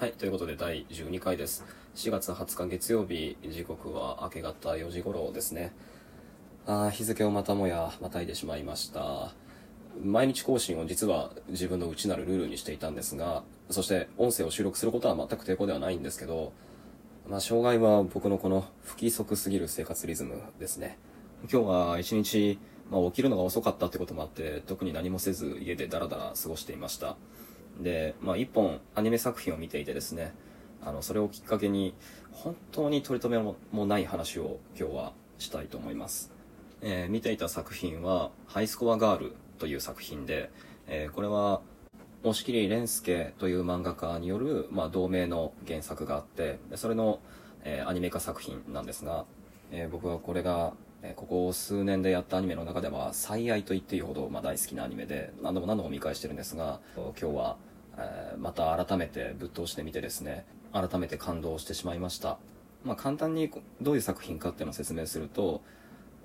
はい、ということで第12回です。4月20日月曜日、時刻は明け方4時頃ですね。あー日付をまたもやまたいでしまいました。毎日更新を実は自分の内なるルールにしていたんですが、そして音声を収録することは全く抵抗ではないんですけど、まあ、障害は僕のこの不規則すぎる生活リズムですね。今日は一日、まあ、起きるのが遅かったってこともあって、特に何もせず家でダラダラ過ごしていました。で、まあ、一本アニメ作品を見ていてですね、あの、それをきっかけに、本当に取り留めもない話を今日はしたいと思います。えー見ていた作品は、ハイスコアガールという作品で、えーこれは、押切蓮介という漫画家による、まあ、同名の原作があって、それの、えーアニメ化作品なんですが、え僕はこれが、えーここ数年でやったアニメの中では最愛と言っていいほど、まあ、大好きなアニメで何度も何度も見返してるんですが今日は、えーまた改めてぶっ通してみてですね改めて感動してしまいました、まあ、簡単にどういう作品かっていうのを説明すると,、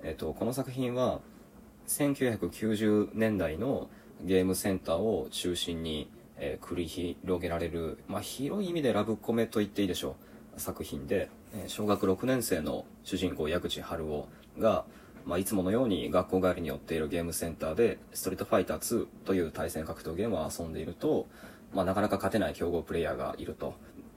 えー、とこの作品は1990年代のゲームセンターを中心に、えー繰り広げられる、まあ、広い意味でラブコメと言っていいでしょう作品で、え小学6年生の主人公矢口春夫が、まあ、いつものように学校帰りに寄っているゲームセンターで「ストリートファイター2」という対戦格闘ゲームを遊んでいると、まあ、なかなか勝てない強豪プレイヤーがいると。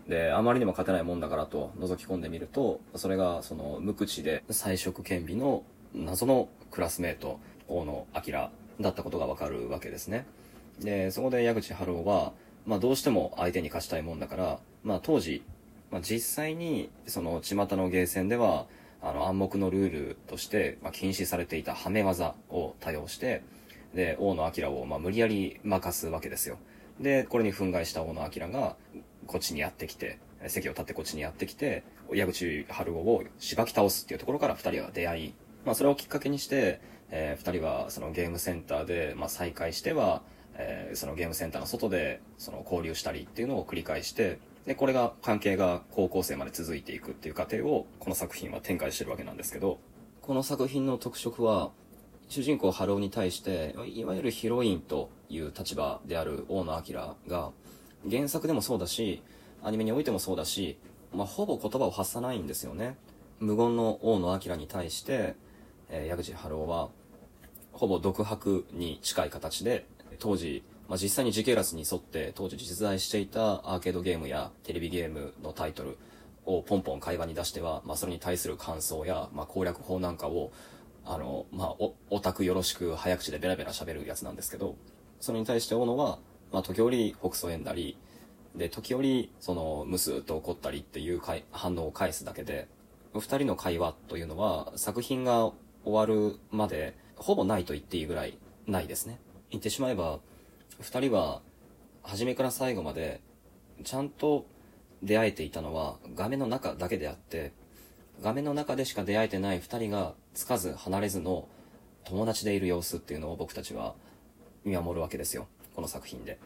で、あまりにも勝てないもんだからと覗き込んでみると、それがその無口で才色兼備の謎のクラスメート、大野明だったことがわかるわけですね。で、そこで矢口春夫は、まあどうしても相手に勝ちたいもんだから、まあ当時、まあ実際にその巷のゲーセンでは、あの暗黙のルールとして、まあ、禁止されていたはめ技を多用して、で、大野明をまあ無理やり任すわけですよ。で、これに憤慨した大野明が、こっちにやってきて、席を立ってこっちにやってきて、矢口春夫をしばき倒すっていうところから二人は出会い、まあそれをきっかけにして、えー二人はそのゲームセンターで、まあ再会しては、えーそのゲームセンターの外でその交流したりっていうのを繰り返して、で、これが関係が高校生まで続いていくっていう過程をこの作品は展開してるわけなんですけど、この作品の特色は、主人公ハルオに対して、いわゆるヒロインという立場である大野晶が、原作でもそうだし、アニメにおいてもそうだし、まあ、ほぼ言葉を発さないんですよね。無言の大野晶に対して、えー矢口春雄は、ほぼ独白に近い形で、当時、まあ、実際に時系列に沿って当時実在していたアーケードゲームやテレビゲームのタイトルをポンポン会話に出しては、まあ、それに対する感想や、まあ、攻略法なんかを、あの、まあ、お、オタクよろしく早口でベラベラ喋るやつなんですけど、それに対して大野は、まあ、時折北総縁だり、で、時折、その、ムスッと怒ったりっていうか反応を返すだけで、二人の会話というのは、作品が終わるまで、ほぼないと言っていいぐらいないですね。言ってしまえば、二人は、初めから最後まで、ちゃんと出会えていたのは、画面の中だけであって、画面の中でしか出会えてない二人が、つかず離れずの友達でいる様子っていうのを僕たちは見守るわけですよ。この作品で。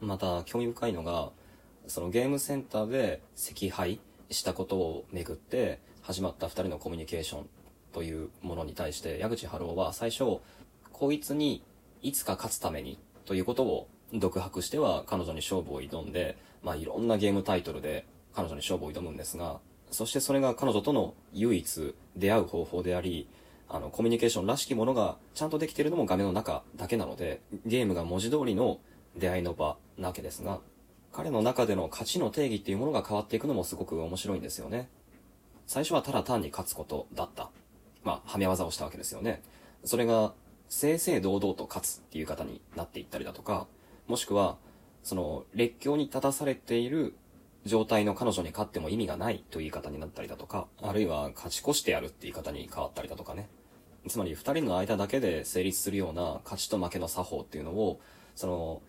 また興味深いのがそのゲームセンターで惜敗したことをめぐって始まった2人のコミュニケーションというものに対して矢口春夫は最初こいつにいつか勝つためにということを独白しては彼女に勝負を挑んで、まあ、いろんなゲームタイトルで彼女に勝負を挑むんですがそしてそれが彼女との唯一出会う方法でありあのコミュニケーションらしきものがちゃんとできているのも画面の中だけなのでゲームが文字通りの出会いの場なわけですが彼の中での勝ちの定義っていうものが変わっていくのもすごく面白いんですよね。最初はただ単に勝つことだった。まあはめ技をしたわけですよね。それが正々堂々と勝つっていう方になっていったりだとかもしくはその列強に立たされている状態の彼女に勝っても意味がないという言い方になったりだとかあるいは勝ち越してやるって言い方に変わったりだとかね。つまり二人の間だけで成立するような勝ちと負けの作法っていうのをその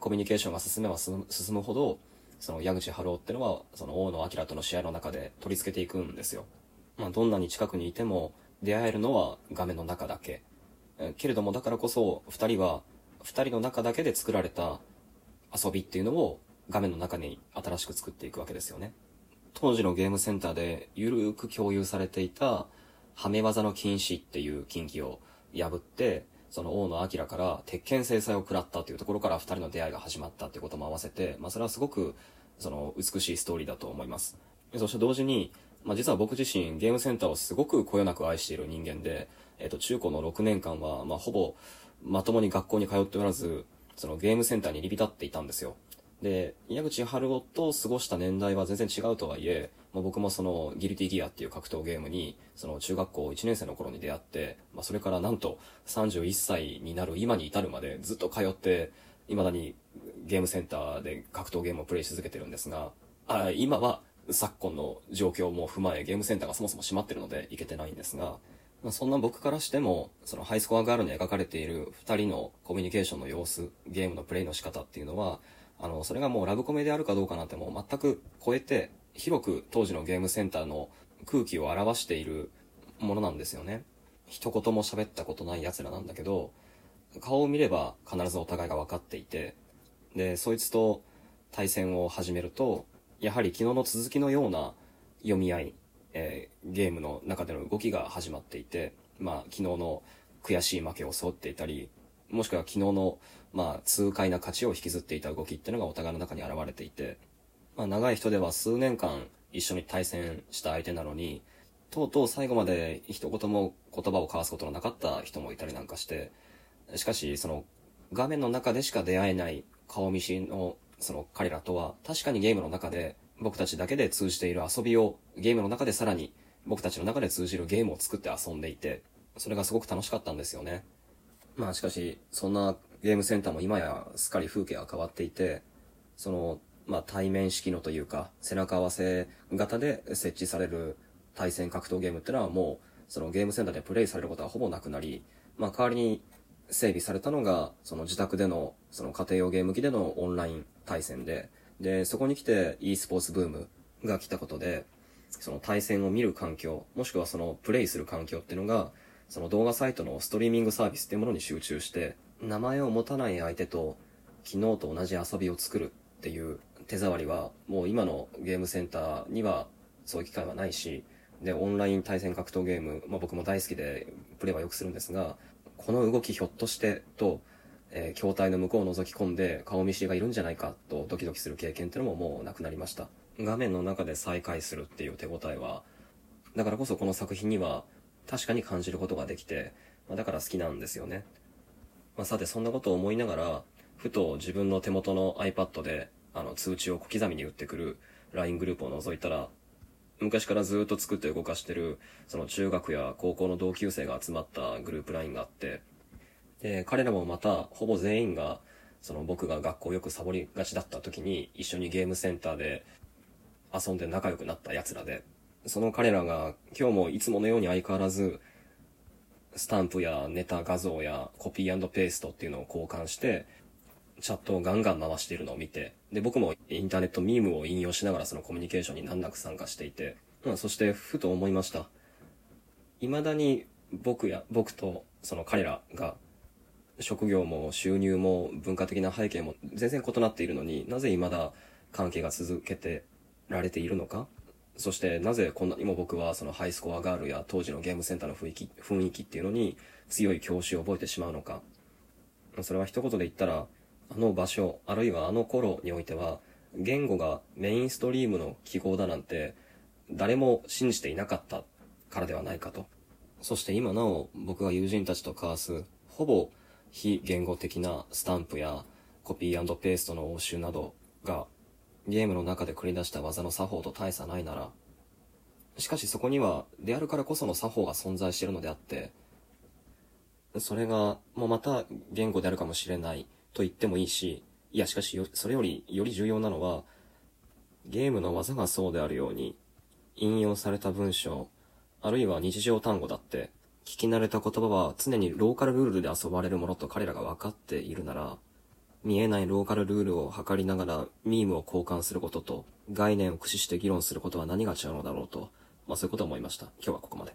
コミュニケーションが進めば進むほどその矢口春夫ってのはその大野明との試合の中で取り付けていくんですよ、まあ、どんなに近くにいても出会えるのは画面の中だけ。けれどもだからこそ二人は二人の中だけで作られた遊びっていうのを画面の中に新しく作っていくわけですよね当時のゲームセンターでゆるーく共有されていたはめ技の禁止っていう禁忌を破ってその大野明から鉄拳制裁を食らったというところから二人の出会いが始まったということも合わせて、まあ、それはすごくその美しいストーリーだと思います。そして同時に、まあ、実は僕自身ゲームセンターをすごくこよなく愛している人間で、えっ、と、中高の6年間は、まあ、ほぼまともに学校に通っておらず、そのゲームセンターに入り浸っていたんですよ。で、矢口春夫と過ごした年代は全然違うとはいえ、まあ、僕もそのギルティギアっていう格闘ゲームに、その中学校1年生の頃に出会って、まあ、それからなんと31歳になる今に至るまでずっと通って、未だにゲームセンターで格闘ゲームをプレイし続けてるんですが、あ今は昨今の状況も踏まえゲームセンターがそもそも閉まってるので行けてないんですが、まあ、そんな僕からしても、そのハイスコアガールに描かれている二人のコミュニケーションの様子、ゲームのプレイの仕方っていうのは、あの、それがもうラブコメであるかどうかなんてもう全く超えて、広く当時のゲームセンターの空気を表しているものなんですよね。一言も喋ったことない奴らなんだけど、顔を見れば必ずお互いが分かっていて、で、そいつと対戦を始めると、やはり昨日の続きのような読み合い、えー、ゲームの中での動きが始まっていて、まあ、昨日の悔しい負けを背負っていたり、もしくは昨日の、まあ、痛快な勝ちを引きずっていた動きっていうのがお互いの中に現れていて、まあ、長い人では数年間一緒に対戦した相手なのに、とうとう最後まで一言も言葉を交わすことのなかった人もいたりなんかして、しかし、その、画面の中でしか出会えない顔見知りの、その彼らとは、確かにゲームの中で僕たちだけで通じている遊びをゲームの中でさらに僕たちの中で通じるゲームを作って遊んでいて、それがすごく楽しかったんですよね。まあしかし、そんなゲームセンターも今やすっかり風景が変わっていて、その、まあ対面式のというか、背中合わせ型で設置される対戦格闘ゲームってのはもう、そのゲームセンターでプレイされることはほぼなくなり、まあ代わりに整備されたのが、その自宅での、その家庭用ゲーム機でのオンライン対戦で、で、そこに来て e スポーツブームが来たことで、その対戦を見る環境、もしくはそのプレイする環境っていうのが、その動画サイトのストリーミングサービスっていうものに集中して、名前を持たない相手と昨日と同じ遊びを作るっていう手触りは、もう今のゲームセンターにはそういう機会はないし、で、オンライン対戦格闘ゲーム、まあ僕も大好きでプレイはよくするんですが、この動きひょっとしてと、えー、筐体の向こうを覗き込んで顔見知りがいるんじゃないかとドキドキする経験っていうのももうなくなりました。画面の中で再会するっていう手応えは、だからこそこの作品には確かに感じることができて、まあ、だから好きなんですよね。まあ、さてそんなことを思いながら、ふと自分の手元の iPad であの通知を小刻みに打ってくる LINE グループを覗いたら、昔からずっと作って動かしてる、その中学や高校の同級生が集まったグループ LINE があって、で、彼らもまた、ほぼ全員が、その僕が学校よくサボりがちだった時に一緒にゲームセンターで遊んで仲良くなった奴らで、その彼らが今日もいつものように相変わらず、スタンプやネタ画像やコピーペーストっていうのを交換して、チャットをガンガン回しているのを見て、で、僕もインターネットミームを引用しながらそのコミュニケーションに難なく参加していて、まあ、そしてふと思いました。未だに僕や、僕とその彼らが職業も収入も文化的な背景も全然異なっているのになぜ未だ関係が続けてられているのか？そしてなぜこんなにも僕はそのハイスコアガールや当時のゲームセンターの雰囲気雰囲気っていうのに強い教師を覚えてしまうのか。それは一言で言ったらあの場所あるいはあの頃においては言語がメインストリームの記号だなんて誰も信じていなかったからではないかと。そして今なお僕が友人たちと交わすほぼ非言語的なスタンプやコピーペーストの応酬などがゲームの中で繰り出した技の作法と大差ないなら、しかしそこにはであるからこその作法が存在しているのであって、それがもうまた言語であるかもしれないと言ってもいいし、いやしかしそれよりより重要なのは、ゲームの技がそうであるように、引用された文章、あるいは日常単語だって、聞き慣れた言葉は常にローカルルールで遊ばれるものと彼らが分かっているなら、見えないローカルルールを測りながらミームを交換することと概念を駆使して議論することは何が違うのだろうと、まあそういうことを思いました。今日はここまで。